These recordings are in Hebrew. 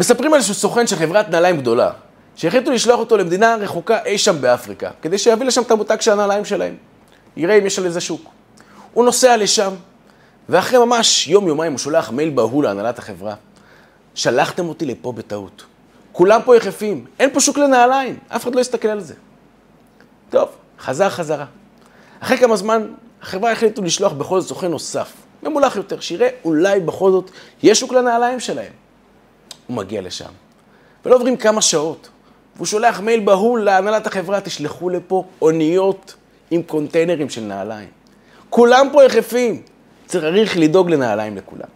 מספרים על איזשהו סוכן של חברת נעליים גדולה, שהחליטו לשלוח אותו למדינה רחוקה אי שם באפריקה, כדי שיביא לשם את המותג של הנעליים שלהם. יראה אם יש על איזה שוק. הוא נוסע לשם, ואחרי ממש יום-יומיים הוא שולח מייל בהול להנהלת החברה. שלחתם אותי לפה בטעות. כולם פה יחפים, אין פה שוק לנעליים, אף אחד לא יסתכל על זה. טוב, חזר חזרה. אחרי כמה זמן, החברה החליטו לשלוח בכל זאת סוכן נוסף, ממולח יותר, שיראה אולי בכל זאת יש שוק לנעליים שלהם. הוא מגיע לשם. ולא עוברים כמה שעות, והוא שולח מייל בהול להנהלת החברה, תשלחו לפה אוניות עם קונטיינרים של נעליים. כולם פה יחפים, צריך לדאוג לנעליים לכולם.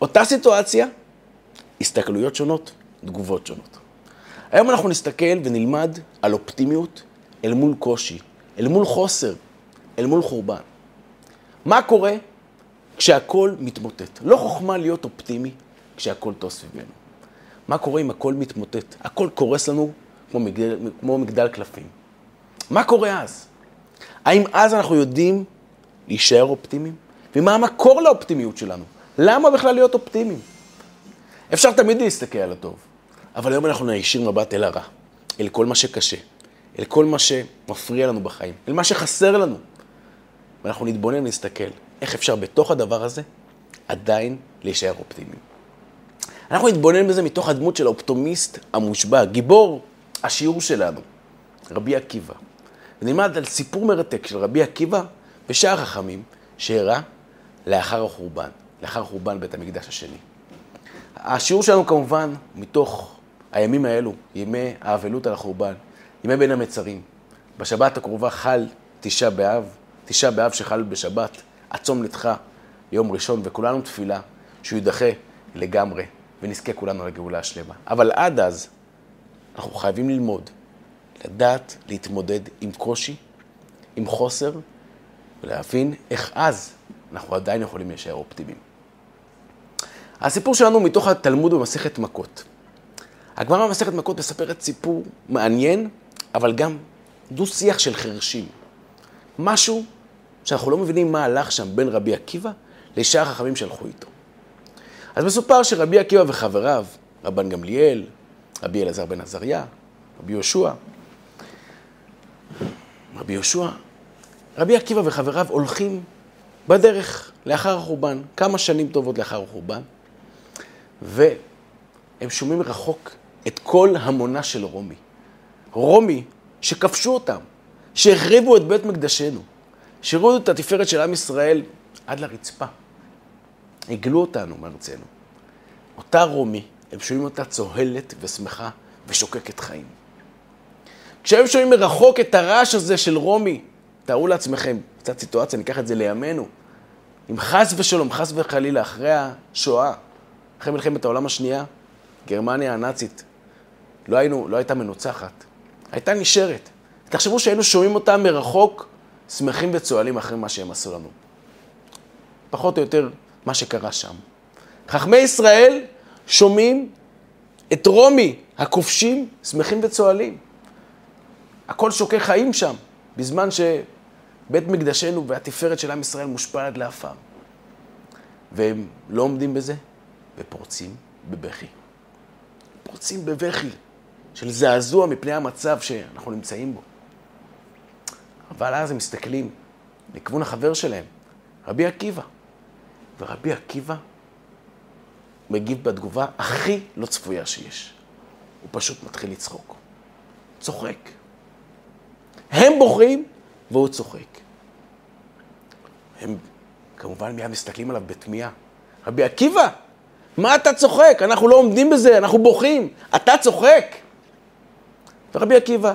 אותה סיטואציה, הסתכלויות שונות, תגובות שונות. היום אנחנו נסתכל ונלמד על אופטימיות אל מול קושי, אל מול חוסר, אל מול חורבן. מה קורה כשהכול מתמוטט? לא חוכמה להיות אופטימי כשהכול טוב סביבנו. מה קורה אם הכל מתמוטט? הכל קורס לנו כמו מגדל, כמו מגדל קלפים. מה קורה אז? האם אז אנחנו יודעים להישאר אופטימיים? ומה המקור לאופטימיות שלנו? למה בכלל להיות אופטימיים? אפשר תמיד להסתכל על הטוב, אבל היום אנחנו ניישיר מבט אל הרע, אל כל מה שקשה, אל כל מה שמפריע לנו בחיים, אל מה שחסר לנו. ואנחנו נתבונן ונסתכל איך אפשר בתוך הדבר הזה עדיין להישאר אופטימיים. אנחנו נתבונן בזה מתוך הדמות של האופטומיסט המושבע, גיבור השיעור שלנו, רבי עקיבא. ונלמד על סיפור מרתק של רבי עקיבא ושאר החכמים שאירע לאחר החורבן, לאחר חורבן בית המקדש השני. השיעור שלנו כמובן מתוך הימים האלו, ימי האבלות על החורבן, ימי בין המצרים. בשבת הקרובה חל תשעה באב, תשעה באב שחל בשבת, הצום נדחה יום ראשון, וכולנו תפילה שהוא יידחה לגמרי, ונזכה כולנו לגאולה השלמה. אבל עד אז, אנחנו חייבים ללמוד, לדעת להתמודד עם קושי, עם חוסר, ולהבין איך אז אנחנו עדיין יכולים להישאר אופטימיים. הסיפור שלנו מתוך התלמוד במסכת מכות. הגמרא במסכת מכות מספרת סיפור מעניין, אבל גם דו-שיח של חרשים. משהו שאנחנו לא מבינים מה הלך שם בין רבי עקיבא לשאר החכמים שהלכו איתו. אז מסופר שרבי עקיבא וחבריו, רבן גמליאל, רבי אלעזר בן עזריה, רבי יהושע, רבי יהושע, רבי עקיבא וחבריו הולכים בדרך לאחר החורבן, כמה שנים טובות לאחר החורבן, והם שומעים רחוק את כל המונה של רומי. רומי, שכבשו אותם, שהחריבו את בית מקדשנו, שהראו את התפארת של עם ישראל עד לרצפה. הגלו אותנו מארצנו. אותה רומי, הם שומעים אותה צוהלת ושמחה ושוקקת חיים. כשהם שומעים מרחוק את הרעש הזה של רומי, תארו לעצמכם, קצת סיטואציה, ניקח את זה לימינו. אם חס ושלום, חס וחלילה, אחרי השואה, אחרי מלחמת העולם השנייה, גרמניה הנאצית, לא, היינו, לא הייתה מנוצחת, הייתה נשארת. תחשבו שהיינו שומעים אותם מרחוק, שמחים וצוהלים אחרי מה שהם עשו לנו. פחות או יותר מה שקרה שם. חכמי ישראל שומעים את רומי, הכובשים, שמחים וצוהלים. הכל שוקי חיים שם, בזמן שבית מקדשנו והתפארת של עם ישראל מושפע עד לעפר. והם לא עומדים בזה, ופורצים בבכי. פורצים בבכי של זעזוע מפני המצב שאנחנו נמצאים בו. אבל אז הם מסתכלים לכיוון החבר שלהם, רבי עקיבא. ורבי עקיבא מגיב בתגובה הכי לא צפויה שיש. הוא פשוט מתחיל לצחוק. צוחק. הם בוכים והוא צוחק. הם כמובן מיד מסתכלים עליו בתמיהה. רבי עקיבא, מה אתה צוחק? אנחנו לא עומדים בזה, אנחנו בוכים. אתה צוחק? ורבי עקיבא,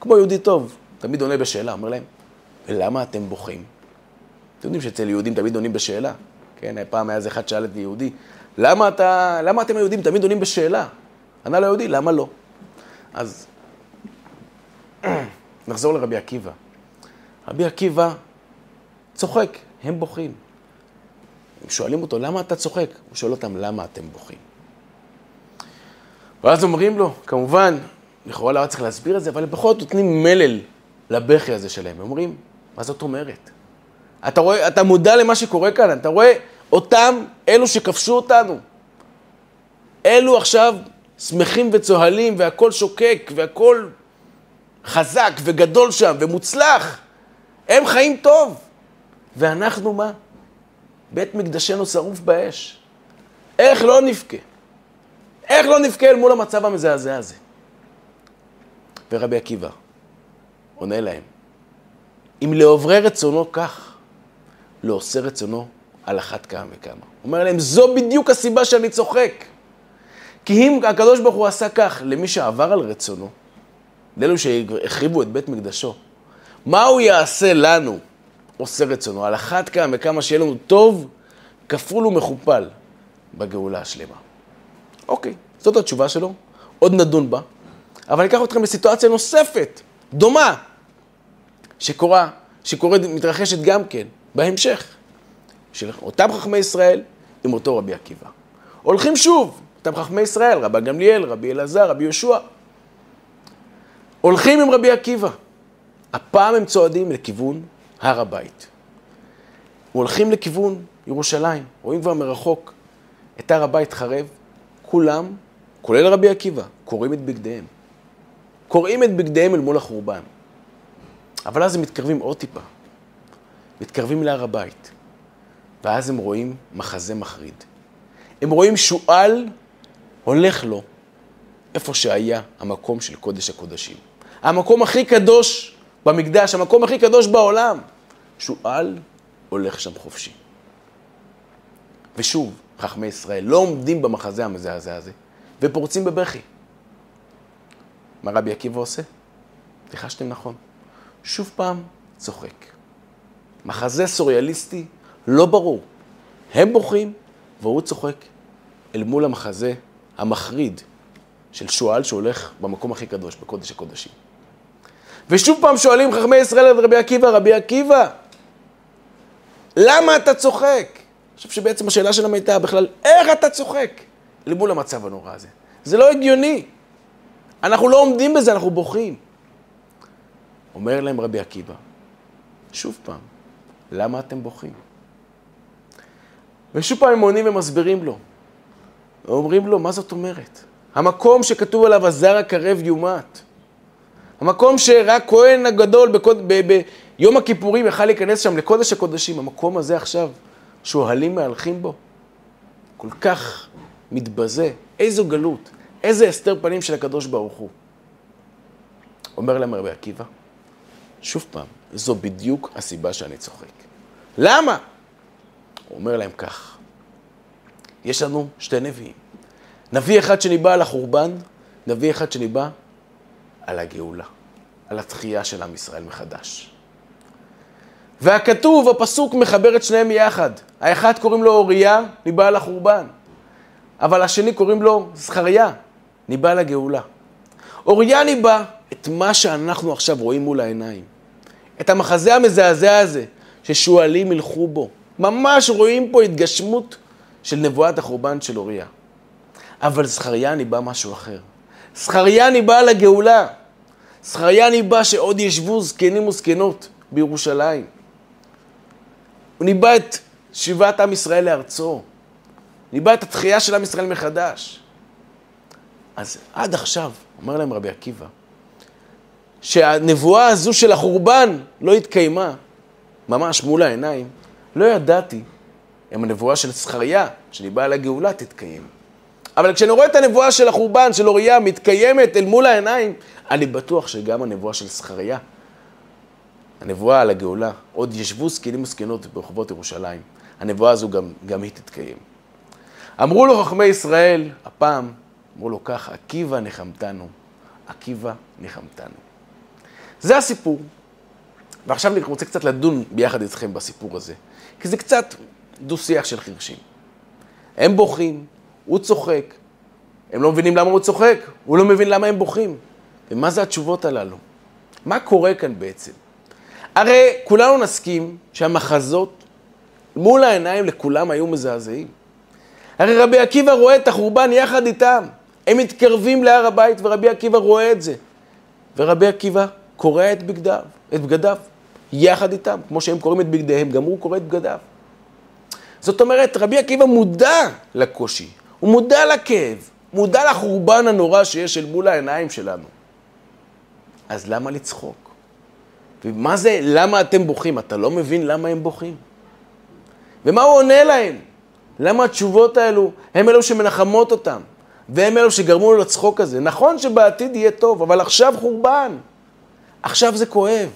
כמו יהודי טוב, תמיד עונה בשאלה, אומר להם, ולמה אתם בוכים? אתם יודעים שאצל יהודים תמיד עונים בשאלה. כן, פעם היה איזה אחד שאל את יהודי, למה, אתה, למה אתם היהודים תמיד עונים בשאלה? ענה ליהודי, למה לא? אז נחזור לרבי עקיבא. רבי עקיבא צוחק, הם בוכים. הם שואלים אותו, למה אתה צוחק? הוא שואל אותם, למה אתם בוכים? ואז אומרים לו, כמובן, לכאורה לא היה צריך להסביר את זה, אבל בכל זאת נותנים מלל לבכי הזה שלהם. הם אומרים, מה זאת אומרת? אתה רואה, אתה מודע למה שקורה כאן, אתה רואה אותם, אלו שכבשו אותנו. אלו עכשיו שמחים וצוהלים והכל שוקק והכל חזק וגדול שם ומוצלח. הם חיים טוב. ואנחנו מה? בית מקדשנו שרוף באש. איך לא נבכה? איך לא נבכה אל מול המצב המזעזע הזה? ורבי עקיבא עונה להם, אם לעוברי רצונו כך, לא עושה רצונו על אחת כמה וכמה. הוא אומר להם, זו בדיוק הסיבה שאני צוחק. כי אם הקדוש ברוך הוא עשה כך למי שעבר על רצונו, לאלו שהחריבו את בית מקדשו, מה הוא יעשה לנו, עושה רצונו? על אחת כמה וכמה שיהיה לנו טוב, כפול ומכופל בגאולה השלמה. אוקיי, זאת התשובה שלו, עוד נדון בה, אבל אני אקח אתכם לסיטואציה נוספת, דומה, שקורה, שקורית, מתרחשת גם כן, בהמשך, של אותם חכמי ישראל עם אותו רבי עקיבא. הולכים שוב, אותם חכמי ישראל, רבי גמליאל, רבי אלעזר, רבי יהושע. הולכים עם רבי עקיבא. הפעם הם צועדים לכיוון הר הבית. הולכים לכיוון ירושלים, רואים כבר מרחוק את הר הבית חרב, כולם, כולל רבי עקיבא, קוראים את בגדיהם. קוראים את בגדיהם אל מול החורבן. אבל אז הם מתקרבים עוד טיפה. מתקרבים להר הבית, ואז הם רואים מחזה מחריד. הם רואים שועל הולך לו איפה שהיה המקום של קודש הקודשים. המקום הכי קדוש במקדש, המקום הכי קדוש בעולם. שועל הולך שם חופשי. ושוב, חכמי ישראל לא עומדים במחזה המזעזע הזה, ופורצים בבכי. מה רבי עקיבא עושה? ניחשתם נכון. שוב פעם צוחק. מחזה סוריאליסטי לא ברור. הם בוכים והוא צוחק אל מול המחזה המחריד של שועל שהולך במקום הכי קדוש, בקודש הקודשים. ושוב פעם שואלים חכמי ישראל את רבי עקיבא, רבי עקיבא, למה אתה צוחק? אני חושב שבעצם השאלה שלהם הייתה בכלל, איך אתה צוחק למול המצב הנורא הזה? זה לא הגיוני. אנחנו לא עומדים בזה, אנחנו בוכים. אומר להם רבי עקיבא, שוב פעם, למה אתם בוכים? ושוב פעם הם עונים ומסבירים לו. אומרים לו, מה זאת אומרת? המקום שכתוב עליו, הזר הקרב יומת. המקום שרק כהן הגדול בקוד, ב, ב, יום הכיפורים יכל להיכנס שם לקודש הקודשים, המקום הזה עכשיו, שאוהלים מהלכים בו, כל כך מתבזה. איזו גלות, איזה הסתר פנים של הקדוש ברוך הוא. אומר להם רבי עקיבא, שוב פעם, זו בדיוק הסיבה שאני צוחק. למה? הוא אומר להם כך, יש לנו שתי נביאים. נביא אחד שניבא על החורבן, נביא אחד שניבא על הגאולה, על התחייה של עם ישראל מחדש. והכתוב, הפסוק מחבר את שניהם יחד. האחד קוראים לו אוריה, ניבא על החורבן. אבל השני קוראים לו זכריה, ניבא על הגאולה. אוריה ניבא את מה שאנחנו עכשיו רואים מול העיניים. את המחזה המזעזע הזה, ששועלים ילכו בו. ממש רואים פה התגשמות של נבואת החורבן של אוריה. אבל זכריה ניבא משהו אחר. זכריה ניבא על הגאולה. זכריה ניבא שעוד ישבו זקנים וזקנות בירושלים. הוא ניבא את שיבת עם ישראל לארצו. ניבא את התחייה של עם ישראל מחדש. אז עד עכשיו, אומר להם רבי עקיבא, שהנבואה הזו של החורבן לא התקיימה, ממש מול העיניים, לא ידעתי אם הנבואה של זכריה, שניבאה על הגאולה, תתקיים. אבל כשאני רואה את הנבואה של החורבן, של אוריה, מתקיימת אל מול העיניים, אני בטוח שגם הנבואה של זכריה, הנבואה על הגאולה, עוד ישבו זקנים וזקנות ברחובות ירושלים. הנבואה הזו גם, גם היא תתקיים. אמרו לו חכמי ישראל, הפעם, אמרו לו ככה, עקיבא נחמתנו, עקיבא נחמתנו. זה הסיפור. ועכשיו אני רוצה קצת לדון ביחד איתכם בסיפור הזה, כי זה קצת דו-שיח של חירשים. הם בוכים, הוא צוחק, הם לא מבינים למה הוא צוחק, הוא לא מבין למה הם בוכים. ומה זה התשובות הללו? מה קורה כאן בעצם? הרי כולנו נסכים שהמחזות מול העיניים לכולם היו מזעזעים. הרי רבי עקיבא רואה את החורבן יחד איתם. הם מתקרבים להר הבית ורבי עקיבא רואה את זה. ורבי עקיבא קורע את בגדיו, את בגדיו, יחד איתם. כמו שהם קוראים את בגדיהם, גם הוא קורא את בגדיו. זאת אומרת, רבי עקיבא מודע לקושי, הוא מודע לכאב, מודע לחורבן הנורא שיש אל מול העיניים שלנו. אז למה לצחוק? ומה זה, למה אתם בוכים? אתה לא מבין למה הם בוכים? ומה הוא עונה להם? למה התשובות האלו הם אלו שמנחמות אותם? והם אלו שגרמו לו לצחוק הזה. נכון שבעתיד יהיה טוב, אבל עכשיו חורבן. עכשיו זה כואב.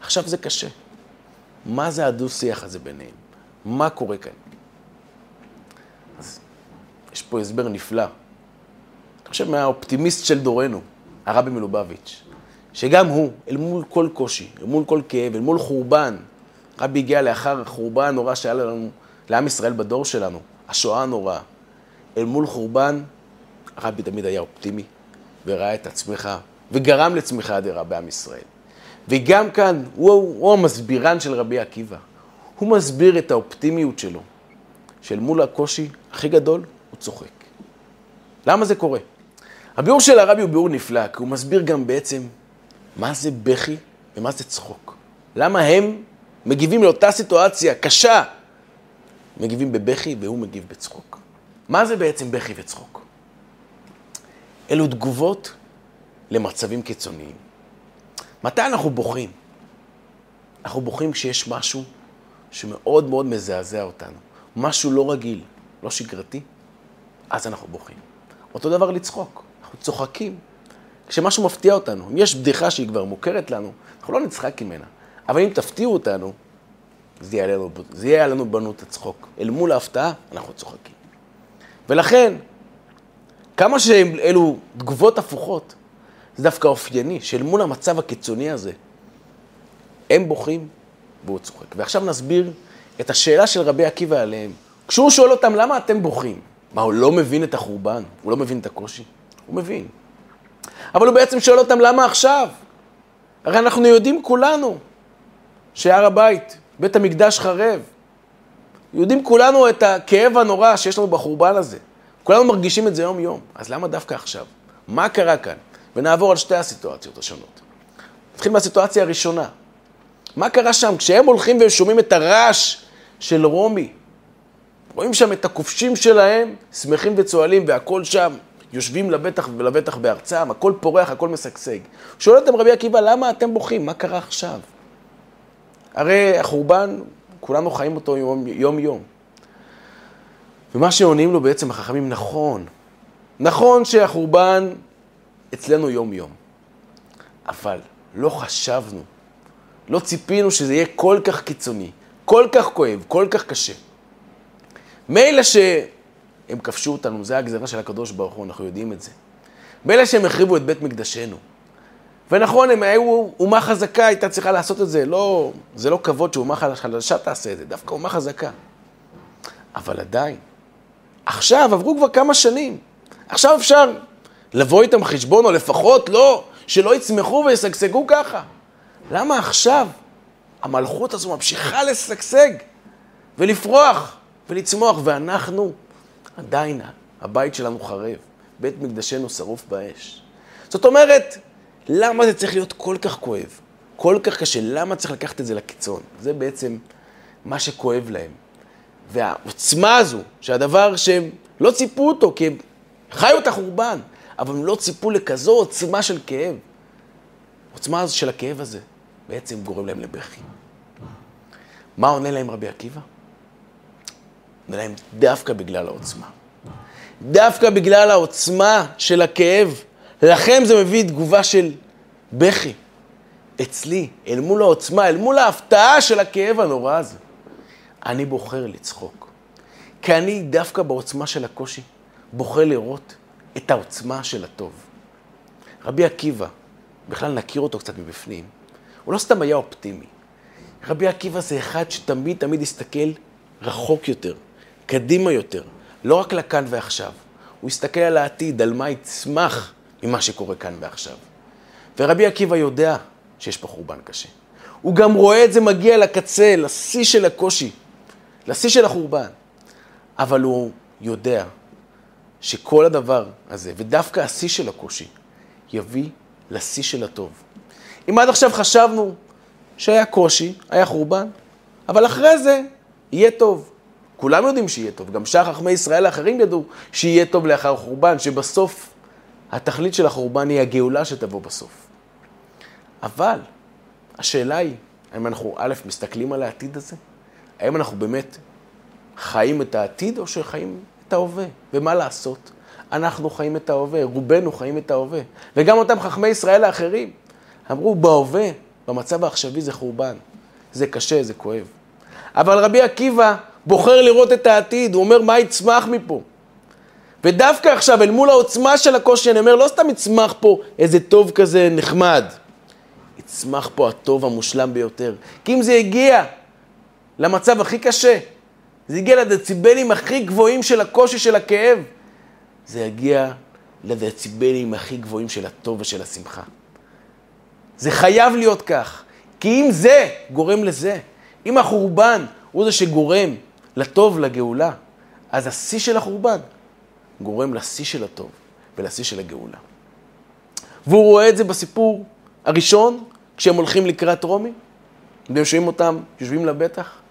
עכשיו זה קשה. מה זה הדו-שיח הזה ביניהם? מה קורה כאן? אז יש פה הסבר נפלא. אני חושב מהאופטימיסט של דורנו, הרבי מלובביץ', שגם הוא, אל מול כל קושי, אל מול כל כאב, אל מול חורבן, רבי הגיע לאחר החורבן הנורא שהיה לנו, לעם ישראל בדור שלנו, השואה הנוראה. אל מול חורבן, הרבי תמיד היה אופטימי, וראה את הצמיחה, וגרם לצמיחה אדירה בעם ישראל. וגם כאן, הוא, הוא המסבירן של רבי עקיבא. הוא מסביר את האופטימיות שלו, של מול הקושי הכי גדול, הוא צוחק. למה זה קורה? הביאור של הרבי הוא ביאור נפלא, כי הוא מסביר גם בעצם מה זה בכי ומה זה צחוק. למה הם מגיבים לאותה סיטואציה קשה, מגיבים בבכי והוא מגיב בצחוק. מה זה בעצם בכי וצחוק? אלו תגובות למצבים קיצוניים. מתי אנחנו בוכים? אנחנו בוכים כשיש משהו שמאוד מאוד מזעזע אותנו, משהו לא רגיל, לא שגרתי, אז אנחנו בוכים. אותו דבר לצחוק, אנחנו צוחקים כשמשהו מפתיע אותנו. אם יש בדיחה שהיא כבר מוכרת לנו, אנחנו לא נצחק ממנה. אבל אם תפתיעו אותנו, זה יהיה לנו, זה יהיה לנו בנו את הצחוק. אל מול ההפתעה, אנחנו צוחקים. ולכן, כמה שאלו תגובות הפוכות, זה דווקא אופייני, שאל מול המצב הקיצוני הזה, הם בוכים והוא צוחק. ועכשיו נסביר את השאלה של רבי עקיבא עליהם. כשהוא שואל אותם, למה אתם בוכים? מה, הוא לא מבין את החורבן? הוא לא מבין את הקושי? הוא מבין. אבל הוא בעצם שואל אותם, למה עכשיו? הרי אנחנו יודעים כולנו שהר הבית, בית המקדש חרב. יודעים כולנו את הכאב הנורא שיש לנו בחורבן הזה. כולנו מרגישים את זה יום-יום. אז למה דווקא עכשיו? מה קרה כאן? ונעבור על שתי הסיטואציות השונות. נתחיל מהסיטואציה הראשונה. מה קרה שם? כשהם הולכים והם שומעים את הרעש של רומי, רואים שם את הכובשים שלהם, שמחים וצוהלים, והכל שם, יושבים לבטח ולבטח בארצם, הכל פורח, הכל משגשג. שואל אותם רבי עקיבא, למה אתם בוכים? מה קרה עכשיו? הרי החורבן, כולנו חיים אותו יום-יום. ומה שעונים לו בעצם החכמים, נכון. נכון שהחורבן אצלנו יום-יום. אבל לא חשבנו, לא ציפינו שזה יהיה כל כך קיצוני, כל כך כואב, כל כך קשה. מילא שהם כבשו אותנו, זה הגזרה של הקדוש ברוך הוא, אנחנו יודעים את זה. מילא שהם החריבו את בית מקדשנו. ונכון, הם היו אומה חזקה, הייתה צריכה לעשות את זה. לא, זה לא כבוד שאומה חלשה תעשה את זה, דווקא אומה חזקה. אבל עדיין, עכשיו, עברו כבר כמה שנים. עכשיו אפשר לבוא איתם חשבון, או לפחות לא, שלא יצמחו וישגשגו ככה. למה עכשיו המלכות הזו ממשיכה לשגשג ולפרוח ולצמוח, ואנחנו עדיין, הבית שלנו חרב, בית מקדשנו שרוף באש. זאת אומרת, למה זה צריך להיות כל כך כואב, כל כך קשה? למה צריך לקחת את זה לקיצון? זה בעצם מה שכואב להם. והעוצמה הזו, שהדבר שהם לא ציפו אותו, כי הם חיו את החורבן, אבל הם לא ציפו לכזו עוצמה של כאב. העוצמה הזו של הכאב הזה בעצם גורם להם לבכי. מה עונה להם רבי עקיבא? עונה להם דווקא בגלל העוצמה. דווקא בגלל העוצמה של הכאב, לכם זה מביא תגובה של בכי. אצלי, אל מול העוצמה, אל מול ההפתעה של הכאב הנורא הזה. אני בוחר לצחוק. כי אני דווקא בעוצמה של הקושי בוחר לראות את העוצמה של הטוב. רבי עקיבא, בכלל נכיר אותו קצת מבפנים, הוא לא סתם היה אופטימי. רבי עקיבא זה אחד שתמיד תמיד הסתכל רחוק יותר, קדימה יותר, לא רק לכאן ועכשיו. הוא הסתכל על העתיד, על מה יצמח ממה שקורה כאן ועכשיו. ורבי עקיבא יודע שיש פה חורבן קשה. הוא גם רואה את זה מגיע לקצה, לשיא של הקושי, לשיא של החורבן. אבל הוא יודע שכל הדבר הזה, ודווקא השיא של הקושי, יביא לשיא של הטוב. אם עד עכשיו חשבנו שהיה קושי, היה חורבן, אבל אחרי זה יהיה טוב. כולם יודעים שיהיה טוב. גם שאר חכמי ישראל האחרים ידעו שיהיה טוב לאחר חורבן, שבסוף התכלית של החורבן היא הגאולה שתבוא בסוף. אבל השאלה היא, האם אנחנו, א', מסתכלים על העתיד הזה? האם אנחנו באמת חיים את העתיד או שחיים את ההווה? ומה לעשות? אנחנו חיים את ההווה, רובנו חיים את ההווה. וגם אותם חכמי ישראל האחרים אמרו, בהווה, במצב העכשווי זה חורבן. זה קשה, זה כואב. אבל רבי עקיבא בוחר לראות את העתיד, הוא אומר, מה יצמח מפה? ודווקא עכשיו, אל מול העוצמה של הקושי, אני אומר, לא סתם יצמח פה איזה טוב כזה נחמד. יצמח פה הטוב המושלם ביותר. כי אם זה הגיע למצב הכי קשה, זה הגיע לדציבלים הכי גבוהים של הקושי, של הכאב, זה יגיע לדציבלים הכי גבוהים של הטוב ושל השמחה. זה חייב להיות כך, כי אם זה גורם לזה, אם החורבן הוא זה שגורם לטוב, לגאולה, אז השיא של החורבן גורם לשיא של הטוב ולשיא של הגאולה. והוא רואה את זה בסיפור הראשון, כשהם הולכים לקראת רומי, והם שומעים אותם, יושבים לבטח,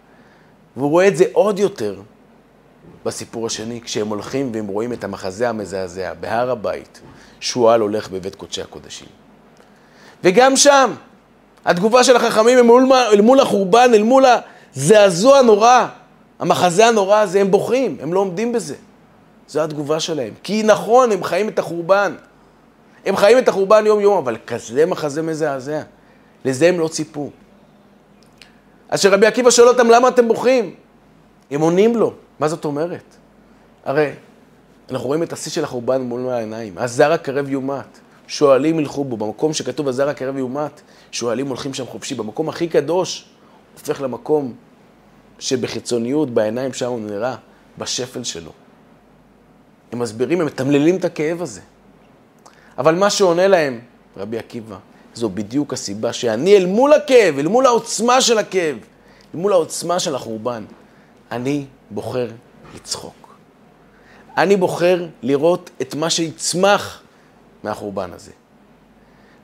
והוא רואה את זה עוד יותר בסיפור השני, כשהם הולכים והם רואים את המחזה המזעזע בהר הבית, שועל הולך בבית קודשי הקודשים. וגם שם, התגובה של החכמים הם מול, אל מול החורבן, אל מול הזעזוע הנורא, המחזה הנורא הזה, הם בוכים, הם לא עומדים בזה. זו התגובה שלהם. כי נכון, הם חיים את החורבן. הם חיים את החורבן יום-יום, אבל כזה מחזה מזעזע. לזה הם לא ציפו. אז כשרבי עקיבא שואל אותם, למה אתם בוכים? הם עונים לו. מה זאת אומרת? הרי אנחנו רואים את השיא של החורבן מול העיניים. הזר הקרב יומת. שועלים ילכו בו. במקום שכתוב הזר הקרב יומת, שועלים הולכים שם חופשי. במקום הכי קדוש, הופך למקום שבחיצוניות, בעיניים שם הוא נראה, בשפל שלו. הם מסבירים, הם מתמללים את הכאב הזה. אבל מה שעונה להם, רבי עקיבא, זו בדיוק הסיבה שאני אל מול הכאב, אל מול העוצמה של הכאב, אל מול העוצמה של החורבן, אני בוחר לצחוק. אני בוחר לראות את מה שיצמח מהחורבן הזה.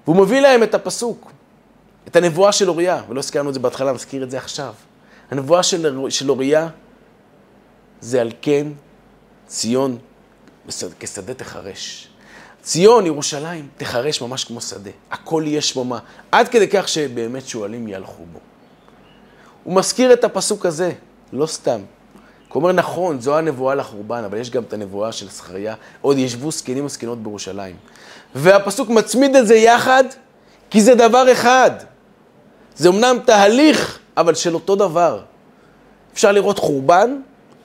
והוא מביא להם את הפסוק, את הנבואה של אוריה, ולא הזכרנו את זה בהתחלה, נזכיר את זה עכשיו. הנבואה של, של אוריה זה על כן ציון כשדה תחרש. ציון, ירושלים, תחרש ממש כמו שדה. הכל יהיה שממה. עד כדי כך שבאמת שועלים יהלכו בו. הוא מזכיר את הפסוק הזה, לא סתם. הוא אומר, נכון, זו הנבואה לחורבן, אבל יש גם את הנבואה של זכריה, עוד ישבו זקנים וזקנות בירושלים. והפסוק מצמיד את זה יחד, כי זה דבר אחד. זה אמנם תהליך, אבל של אותו דבר. אפשר לראות חורבן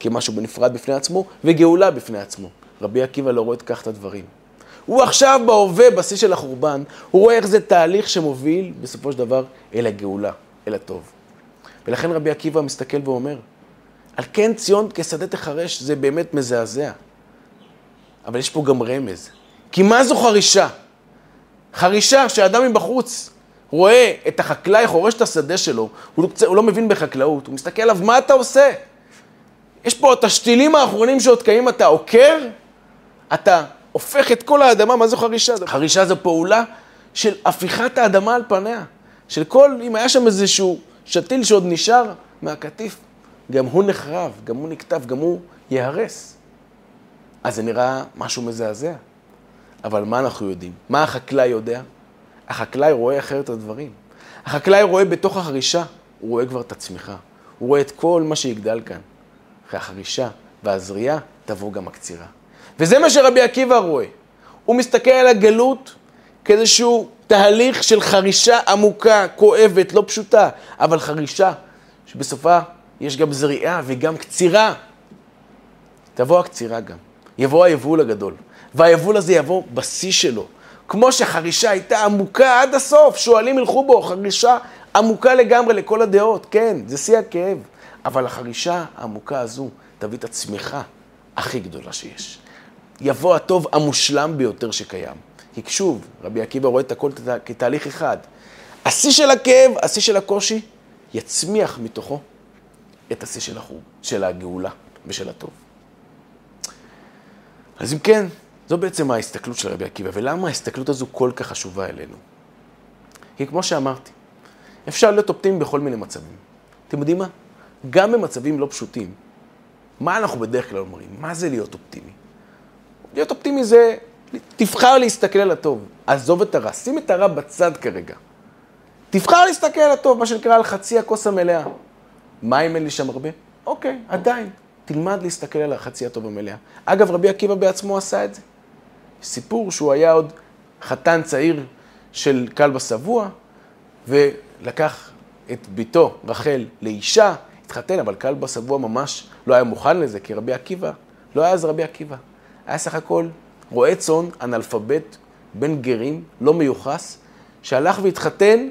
כמשהו בנפרד בפני עצמו, וגאולה בפני עצמו. רבי עקיבא לא רואה כך את הדברים. הוא עכשיו בהווה, בשיא של החורבן, הוא רואה איך זה תהליך שמוביל בסופו של דבר אל הגאולה, אל הטוב. ולכן רבי עקיבא מסתכל ואומר, על כן ציון כשדה תחרש, זה באמת מזעזע. אבל יש פה גם רמז. כי מה זו חרישה? חרישה שאדם מבחוץ רואה את החקלאי חורש את השדה שלו, הוא לא, הוא לא מבין בחקלאות, הוא מסתכל עליו, מה אתה עושה? יש פה את השתילים האחרונים שעוד קיימים, אתה עוקר, אתה הופך את כל האדמה, מה זו חרישה? חרישה זו פעולה של הפיכת האדמה על פניה. של כל, אם היה שם איזשהו שתיל שעוד נשאר מהקטיף, גם הוא נחרב, גם הוא נקטף, גם הוא ייהרס. אז זה נראה משהו מזעזע. אבל מה אנחנו יודעים? מה החקלאי יודע? החקלאי רואה אחרת את הדברים. החקלאי רואה בתוך החרישה, הוא רואה כבר את הצמיחה. הוא רואה את כל מה שיגדל כאן. אחרי החרישה והזריעה תבוא גם הקצירה. וזה מה שרבי עקיבא רואה. הוא מסתכל על הגלות כאיזשהו תהליך של חרישה עמוקה, כואבת, לא פשוטה, אבל חרישה שבסופה יש גם זריעה וגם קצירה. תבוא הקצירה גם. יבוא היבול הגדול. והיבול הזה יבוא בשיא שלו. כמו שחרישה הייתה עמוקה עד הסוף, שועלים ילכו בו, חרישה עמוקה לגמרי לכל הדעות, כן, זה שיא הכאב. אבל החרישה העמוקה הזו תביא את הצמיחה הכי גדולה שיש. יבוא הטוב המושלם ביותר שקיים. כי שוב, רבי עקיבא רואה את הכל כתהליך אחד. השיא של הכאב, השיא של הקושי, יצמיח מתוכו את השיא של, החור, של הגאולה ושל הטוב. אז אם כן, זו בעצם ההסתכלות של רבי עקיבא, ולמה ההסתכלות הזו כל כך חשובה אלינו? כי כמו שאמרתי, אפשר להיות אופטימי בכל מיני מצבים. אתם יודעים מה? גם במצבים לא פשוטים, מה אנחנו בדרך כלל אומרים? מה זה להיות אופטימי? להיות אופטימי זה, תבחר להסתכל על הטוב. עזוב את הרע, שים את הרע בצד כרגע. תבחר להסתכל על הטוב, מה שנקרא על חצי הכוס המלאה. מה אם אין לי שם הרבה? אוקיי, עדיין. תלמד להסתכל על החצי הטוב המלאה. אגב, רבי עקיבא בעצמו עשה את זה. סיפור שהוא היה עוד חתן צעיר של כלבא שבוע, ולקח את ביתו, רחל, לאישה, התחתן, אבל כלבא שבוע ממש לא היה מוכן לזה, כי רבי עקיבא, לא היה אז רבי עקיבא. היה סך הכל רועה צאן, אנאלפבית, בן גרים, לא מיוחס, שהלך והתחתן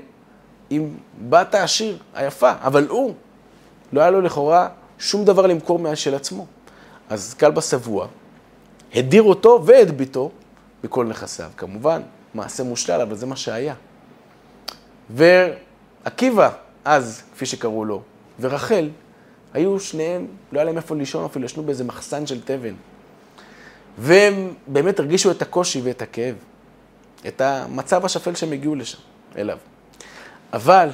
עם בת העשיר, היפה, אבל הוא, לא היה לו לכאורה שום דבר למכור מהשל עצמו. אז כלבא שבוע, הדיר אותו ואת ביתו מכל נכסיו. כמובן, מעשה מושלל, אבל זה מה שהיה. ועקיבא, אז, כפי שקראו לו, ורחל, היו שניהם, לא היה להם איפה לישון אפילו, ישנו באיזה מחסן של תבן. והם באמת הרגישו את הקושי ואת הכאב, את המצב השפל שהם הגיעו לשם, אליו. אבל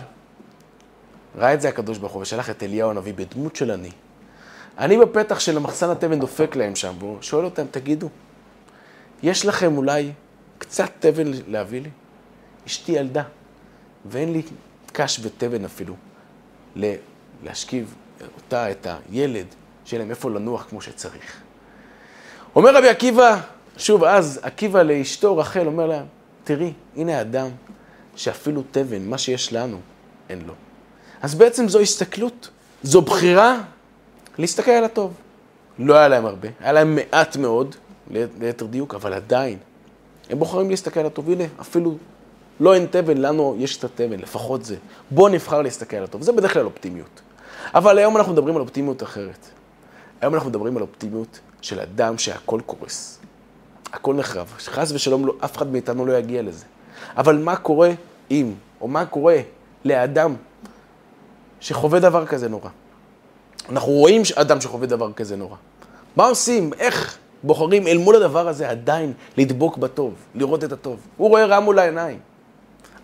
ראה את זה הקדוש ברוך הוא ושלח את אליהו הנביא בדמות של אני. אני בפתח של המחסן התבן דופק להם שם, והוא שואל אותם, תגידו, יש לכם אולי קצת תבן להביא לי? אשתי ילדה, ואין לי קש ותבן אפילו להשכיב אותה, את הילד, שיהיה להם איפה לנוח כמו שצריך. אומר רבי עקיבא, שוב, אז עקיבא לאשתו רחל אומר לה, תראי, הנה אדם שאפילו תבן, מה שיש לנו, אין לו. אז בעצם זו הסתכלות, זו בחירה להסתכל על הטוב. לא היה להם הרבה, היה להם מעט מאוד, ליתר דיוק, אבל עדיין, הם בוחרים להסתכל על הטוב. הנה, אפילו לא אין תבן, לנו יש את התבן, לפחות זה. בואו נבחר להסתכל על הטוב. זה בדרך כלל אופטימיות. אבל היום אנחנו מדברים על אופטימיות אחרת. היום אנחנו מדברים על אופטימיות של אדם שהכל קורס. הכל נחרב. חס ושלום, לא, אף אחד מאיתנו לא יגיע לזה. אבל מה קורה אם, או מה קורה לאדם שחווה דבר כזה נורא? אנחנו רואים אדם שחווה דבר כזה נורא. מה עושים? איך בוחרים אל מול הדבר הזה עדיין לדבוק בטוב, לראות את הטוב? הוא רואה רע מול העיניים.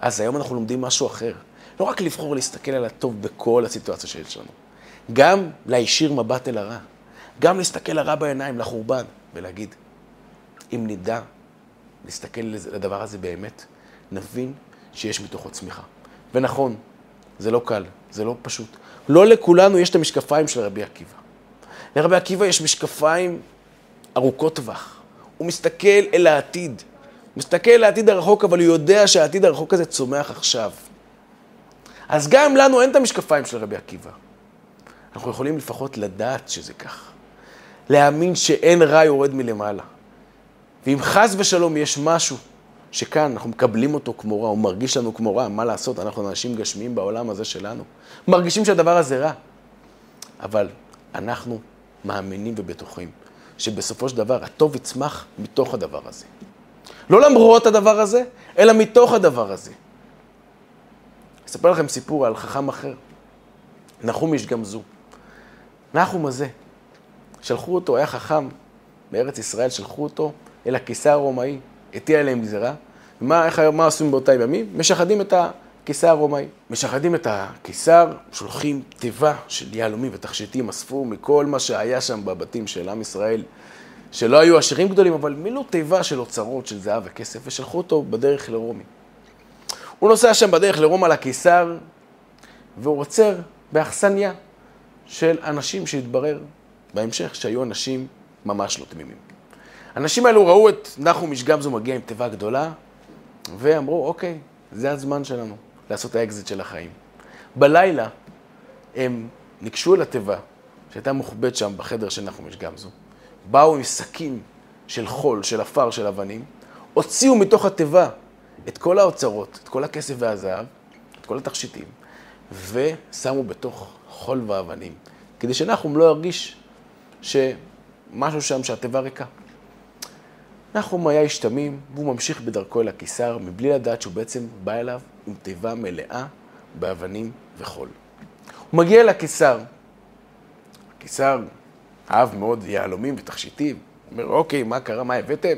אז היום אנחנו לומדים משהו אחר. לא רק לבחור להסתכל על הטוב בכל הסיטואציה שיש לנו, גם להישיר מבט אל הרע. גם להסתכל לרע בעיניים, לחורבן, ולהגיד, אם נדע להסתכל לדבר הזה באמת, נבין שיש מתוכו צמיחה. ונכון, זה לא קל, זה לא פשוט. לא לכולנו יש את המשקפיים של רבי עקיבא. לרבי עקיבא יש משקפיים ארוכות טווח. הוא מסתכל אל העתיד. הוא מסתכל אל העתיד הרחוק, אבל הוא יודע שהעתיד הרחוק הזה צומח עכשיו. אז גם לנו אין את המשקפיים של רבי עקיבא, אנחנו יכולים לפחות לדעת שזה כך. להאמין שאין רע יורד מלמעלה. ואם חס ושלום יש משהו שכאן אנחנו מקבלים אותו כמו רע, הוא מרגיש לנו כמו רע, מה לעשות, אנחנו אנשים גשמיים בעולם הזה שלנו. מרגישים שהדבר הזה רע. אבל אנחנו מאמינים ובטוחים שבסופו של דבר הטוב יצמח מתוך הדבר הזה. לא למרות הדבר הזה, אלא מתוך הדבר הזה. אספר לכם סיפור על חכם אחר, נחום איש גמזו. נחום הזה, שלחו אותו, היה חכם בארץ ישראל, שלחו אותו אל הקיסר הרומאי, הטיע עליהם גזירה. ומה איך, מה עושים באותם ימים? משחדים את הקיסר הרומאי. משחדים את הקיסר, שולחים תיבה של יהלומים ותכשיטים, אספו מכל מה שהיה שם בבתים של עם ישראל, שלא היו עשירים גדולים, אבל מילאו תיבה של אוצרות של זהב וכסף, ושלחו אותו בדרך לרומי. הוא נוסע שם בדרך לרומא לקיסר, והוא עוצר באכסניה של אנשים שהתברר בהמשך שהיו אנשים ממש לא תמימים. האנשים האלו ראו את נחום איש גמזו מגיע עם תיבה גדולה, ואמרו, אוקיי, זה הזמן שלנו לעשות האקזיט של החיים. בלילה הם ניגשו אל התיבה, שהייתה מוחבאת שם בחדר של נחום איש גמזו, באו עם שקים של חול, של עפר, של אבנים, הוציאו מתוך התיבה את כל האוצרות, את כל הכסף והזהב, את כל התכשיטים, ושמו בתוך חול ואבנים, כדי שנחום לא ירגיש שמשהו שם, שהתיבה ריקה. נחום היה איש תמים, והוא ממשיך בדרכו אל הקיסר, מבלי לדעת שהוא בעצם בא אליו עם תיבה מלאה באבנים וחול. הוא מגיע אל הקיסר. הקיסר אהב מאוד יהלומים ותכשיטים. הוא אומר, אוקיי, מה קרה, מה הבאתם?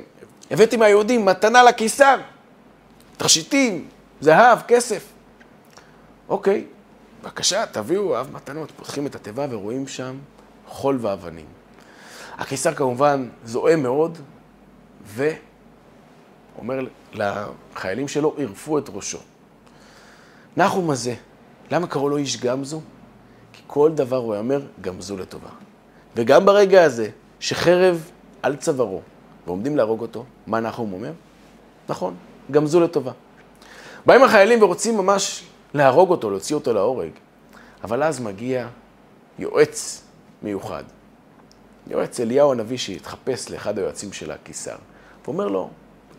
הבאתי מהיהודים מתנה לקיסר. תכשיטים, זהב, כסף. אוקיי, בבקשה, תביאו אהב מתנות. פותחים את התיבה ורואים שם חול ואבנים. הקיסר כמובן זועם מאוד, ואומר לחיילים שלו, ערפו את ראשו. נחום הזה, למה קראו לו איש גמזו? כי כל דבר הוא אומר, גמזו לטובה. וגם ברגע הזה, שחרב על צווארו, ועומדים להרוג אותו, מה נחום אומר? נכון, גמזו לטובה. באים החיילים ורוצים ממש להרוג אותו, להוציא אותו להורג. אבל אז מגיע יועץ מיוחד. יועץ אליהו הנביא שהתחפש לאחד היועצים של הקיסר. ואומר לו,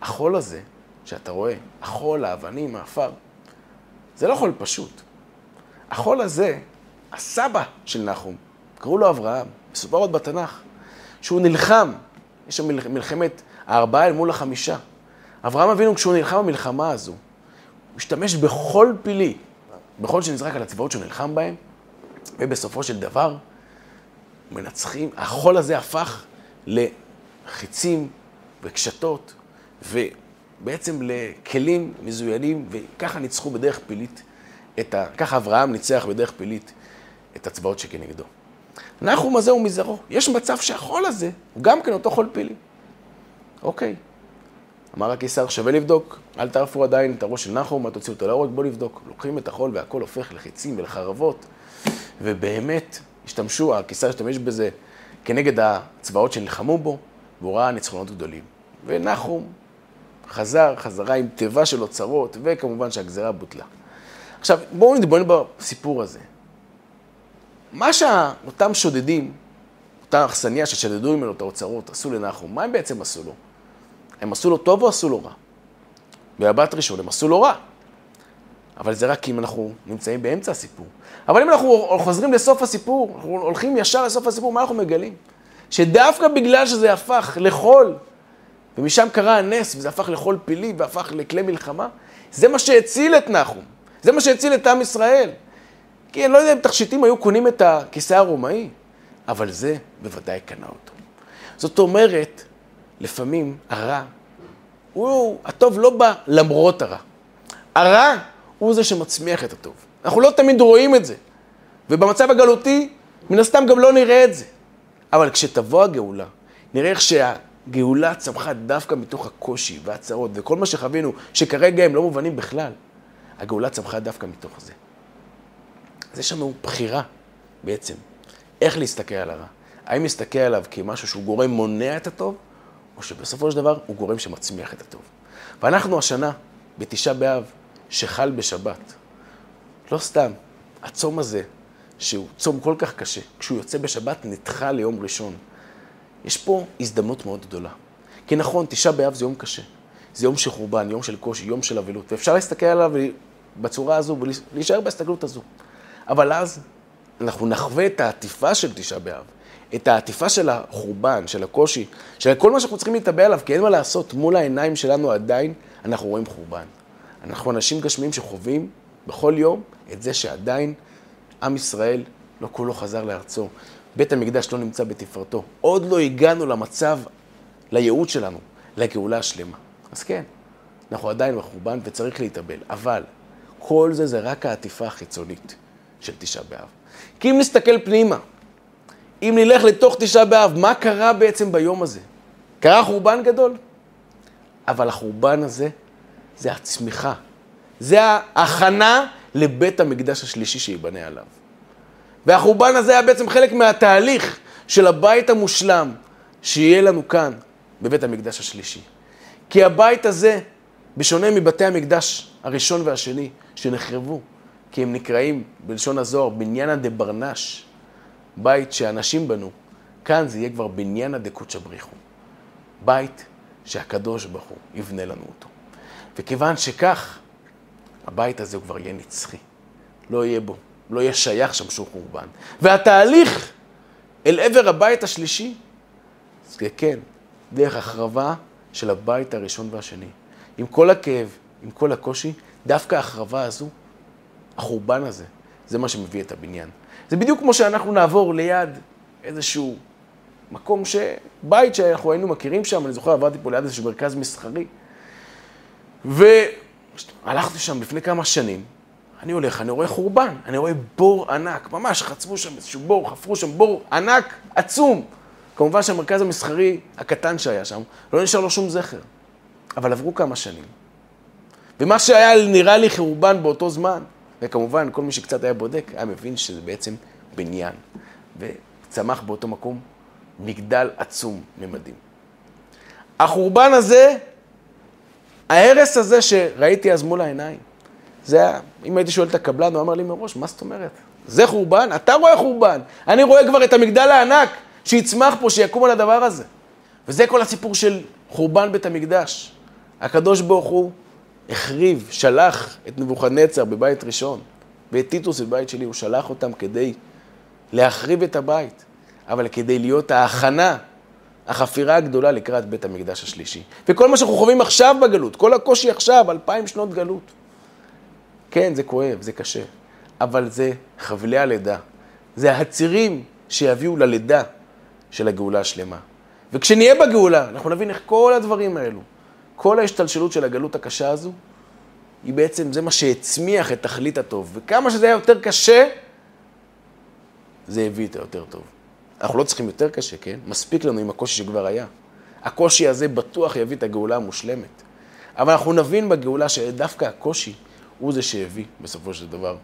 החול הזה שאתה רואה, החול, האבנים, האפר, זה לא חול פשוט. החול הזה, הסבא של נחום, קראו לו אברהם, מסופר עוד בתנ"ך, שהוא נלחם, יש שם מלחמת הארבעה אל מול החמישה. אברהם אבינו, כשהוא נלחם במלחמה הזו, הוא השתמש בכל פילי, בכל שנזרק על הצבאות שהוא נלחם בהם, ובסופו של דבר, מנצחים, החול הזה הפך לחיצים וקשתות, ובעצם לכלים מזוינים, וככה ניצחו בדרך את ה... ככה אברהם ניצח בדרך פילית את הצבאות שכנגדו. נחום הזה הוא מזרעו. יש מצב שהחול הזה הוא גם כן אותו חול פילי. אוקיי. אמר הקיסר, שווה לבדוק, אל תערפו עדיין את הראש של נחום, אל תוציאו אותו להורג, בואו לבדוק. לוקחים את החול והכל הופך לחיצים ולחרבות, ובאמת השתמשו, הקיסר השתמש בזה כנגד הצבאות שנלחמו בו, והוא ראה ניצחונות גדולים. ונחום חזר, חזרה עם תיבה של אוצרות, וכמובן שהגזרה בוטלה. עכשיו, בואו נתבונן בסיפור הזה. מה שאותם שודדים, אותה אכסניה ששדדו ממנו את האוצרות, עשו לנחום, מה הם בעצם עשו לו? הם עשו לו טוב או עשו לו רע? במבט ראשון הם עשו לו רע. אבל זה רק אם אנחנו נמצאים באמצע הסיפור. אבל אם אנחנו חוזרים לסוף הסיפור, אנחנו הולכים ישר לסוף הסיפור, מה אנחנו מגלים? שדווקא בגלל שזה הפך לחול, ומשם קרה הנס, וזה הפך לחול פילי, והפך לכלי מלחמה, זה מה שהציל את נחום. זה מה שהציל את עם ישראל. כי אני לא יודע אם תכשיטים היו קונים את הכיסא הרומאי, אבל זה בוודאי קנה אותו. זאת אומרת, לפעמים הרע, הוא, הטוב לא בא למרות הרע. הרע הוא זה שמצמיח את הטוב. אנחנו לא תמיד רואים את זה. ובמצב הגלותי, מן הסתם גם לא נראה את זה. אבל כשתבוא הגאולה, נראה איך שהגאולה צמחה דווקא מתוך הקושי והצרות וכל מה שחווינו, שכרגע הם לא מובנים בכלל. הגאולה צמחה דווקא מתוך זה. אז יש לנו בחירה בעצם, איך להסתכל על הרע. האם להסתכל עליו כמשהו שהוא גורם מונע את הטוב, או שבסופו של דבר הוא גורם שמצמיח את הטוב. ואנחנו השנה, בתשעה באב, שחל בשבת. לא סתם, הצום הזה, שהוא צום כל כך קשה, כשהוא יוצא בשבת נדחה ליום ראשון. יש פה הזדמנות מאוד גדולה. כי נכון, תשעה באב זה יום קשה. זה יום של חורבן, יום של קושי, יום של אבלות, ואפשר להסתכל עליו בצורה הזו ולהישאר בהסתכלות הזו. אבל אז אנחנו נחווה את העטיפה של תשעה באב, את העטיפה של החורבן, של הקושי, של כל מה שאנחנו צריכים להתאבע עליו, כי אין מה לעשות, מול העיניים שלנו עדיין אנחנו רואים חורבן. אנחנו אנשים גשמיים שחווים בכל יום את זה שעדיין עם ישראל לא כולו חזר לארצו. בית המקדש לא נמצא בתפארתו. עוד לא הגענו למצב, לייעוד שלנו, לגאולה השלמה. אז כן, אנחנו עדיין בחורבן וצריך להתאבל, אבל כל זה זה רק העטיפה החיצונית של תשעה באב. כי אם נסתכל פנימה, אם נלך לתוך תשעה באב, מה קרה בעצם ביום הזה? קרה חורבן גדול, אבל החורבן הזה זה הצמיחה, זה ההכנה לבית המקדש השלישי שייבנה עליו. והחורבן הזה היה בעצם חלק מהתהליך של הבית המושלם שיהיה לנו כאן בבית המקדש השלישי. כי הבית הזה, בשונה מבתי המקדש הראשון והשני שנחרבו, כי הם נקראים בלשון הזוהר בניינה דה ברנש, בית שאנשים בנו, כאן זה יהיה כבר בניינה קודשא בריחו. בית שהקדוש ברוך הוא יבנה לנו אותו. וכיוון שכך, הבית הזה כבר יהיה נצחי. לא יהיה בו, לא יהיה שייך שם שום חורבן. והתהליך אל עבר הבית השלישי, זה כן, דרך החרבה של הבית הראשון והשני. עם כל הכאב, עם כל הקושי, דווקא ההחרבה הזו, החורבן הזה, זה מה שמביא את הבניין. זה בדיוק כמו שאנחנו נעבור ליד איזשהו מקום, ש... בית שאנחנו היינו מכירים שם, אני זוכר, עברתי פה ליד איזשהו מרכז מסחרי, והלכתי שם לפני כמה שנים, אני הולך, אני רואה חורבן, אני רואה בור ענק, ממש חצבו שם איזשהו בור, חפרו שם בור ענק, עצום. כמובן שהמרכז המסחרי הקטן שהיה שם, לא נשאר לו שום זכר. אבל עברו כמה שנים. ומה שהיה נראה לי חורבן באותו זמן, וכמובן, כל מי שקצת היה בודק, היה מבין שזה בעצם בניין. וצמח באותו מקום מגדל עצום ממדים. החורבן הזה, ההרס הזה שראיתי אז מול העיניים, זה היה, אם הייתי שואל את הקבלן, הוא אמר לי מראש, מה זאת אומרת? זה חורבן? אתה רואה חורבן. אני רואה כבר את המגדל הענק שיצמח פה, שיקום על הדבר הזה. וזה כל הסיפור של חורבן בית המקדש. הקדוש ברוך הוא החריב, שלח את נבוכדנצר בבית ראשון, ואת טיטוס בבית שלי, הוא שלח אותם כדי להחריב את הבית, אבל כדי להיות ההכנה, החפירה הגדולה לקראת בית המקדש השלישי. וכל מה שאנחנו חווים עכשיו בגלות, כל הקושי עכשיו, אלפיים שנות גלות. כן, זה כואב, זה קשה, אבל זה חבלי הלידה. זה הצירים שיביאו ללידה של הגאולה השלמה. וכשנהיה בגאולה, אנחנו נבין איך כל הדברים האלו, כל ההשתלשלות של הגלות הקשה הזו, היא בעצם, זה מה שהצמיח את תכלית הטוב. וכמה שזה היה יותר קשה, זה הביא את היותר טוב. אנחנו לא צריכים יותר קשה, כן? מספיק לנו עם הקושי שכבר היה. הקושי הזה בטוח יביא את הגאולה המושלמת. אבל אנחנו נבין בגאולה שדווקא הקושי הוא זה שהביא בסופו של דבר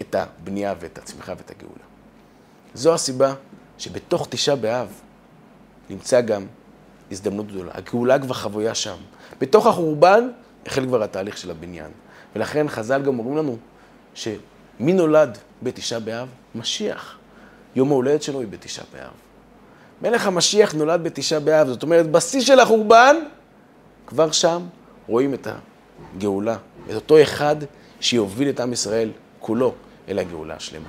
את הבנייה ואת הצמיחה ואת הגאולה. זו הסיבה שבתוך תשעה באב נמצא גם הזדמנות גדולה. הגאולה כבר חבויה שם. בתוך החורבן החל כבר התהליך של הבניין. ולכן חז"ל גם אומרים לנו שמי נולד בתשעה באב? משיח. יום ההולדת שלו היא בתשעה באב. מלך המשיח נולד בתשעה באב, זאת אומרת, בשיא של החורבן, כבר שם רואים את הגאולה, את אותו אחד שיוביל את עם ישראל כולו אל הגאולה השלמה.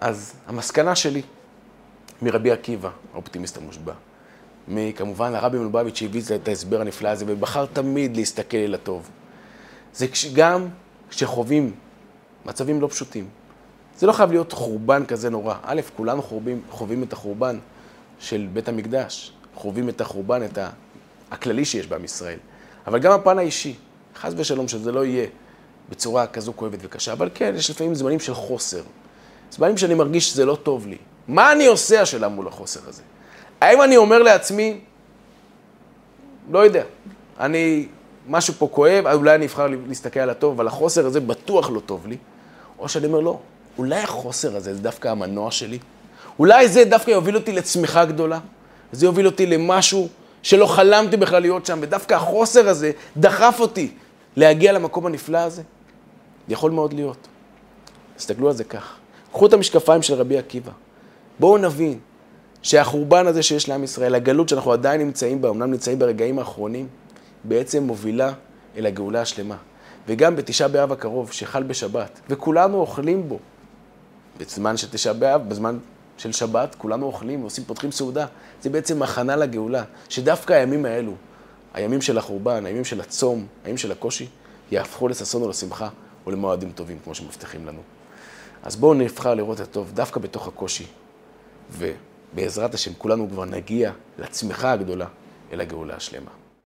אז המסקנה שלי מרבי עקיבא, האופטימיסט המושבע, מכמובן הרבי מלובביץ' שהביא את ההסבר הנפלא הזה, ובחר תמיד להסתכל אל הטוב. זה גם כשחווים מצבים לא פשוטים. זה לא חייב להיות חורבן כזה נורא. א', כולנו חווים, חווים את החורבן של בית המקדש, חווים את החורבן, את הכללי שיש בעם ישראל. אבל גם הפן האישי, חס ושלום שזה לא יהיה בצורה כזו כואבת וקשה, אבל כן, יש לפעמים זמנים של חוסר. זמנים שאני מרגיש שזה לא טוב לי. מה אני עושה השאלה מול החוסר הזה? האם אני אומר לעצמי, לא יודע, אני, משהו פה כואב, אולי אני אבחר להסתכל על הטוב, אבל החוסר הזה בטוח לא טוב לי, או שאני אומר, לא, אולי החוסר הזה זה דווקא המנוע שלי, אולי זה דווקא יוביל אותי לצמיחה גדולה, זה יוביל אותי למשהו שלא חלמתי בכלל להיות שם, ודווקא החוסר הזה דחף אותי להגיע למקום הנפלא הזה. יכול מאוד להיות. תסתכלו על זה כך. קחו את המשקפיים של רבי עקיבא. בואו נבין שהחורבן הזה שיש לעם ישראל, הגלות שאנחנו עדיין נמצאים בה, אמנם נמצאים ברגעים האחרונים, בעצם מובילה אל הגאולה השלמה. וגם בתשעה באב הקרוב, שחל בשבת, וכולנו אוכלים בו. בזמן של תשעה באב, בזמן של שבת, כולנו אוכלים, ועושים, פותחים סעודה. זה בעצם הכנה לגאולה, שדווקא הימים האלו, הימים של החורבן, הימים של הצום, הימים של הקושי, יהפכו לששון ולשמחה ולמועדים טובים, כמו שמבטיחים לנו. אז בואו נבחר לראות את הטוב דווקא בתוך הקושי, ובעזרת השם כולנו כבר נגיע לצמיחה הגדולה אל הגאולה השלמה.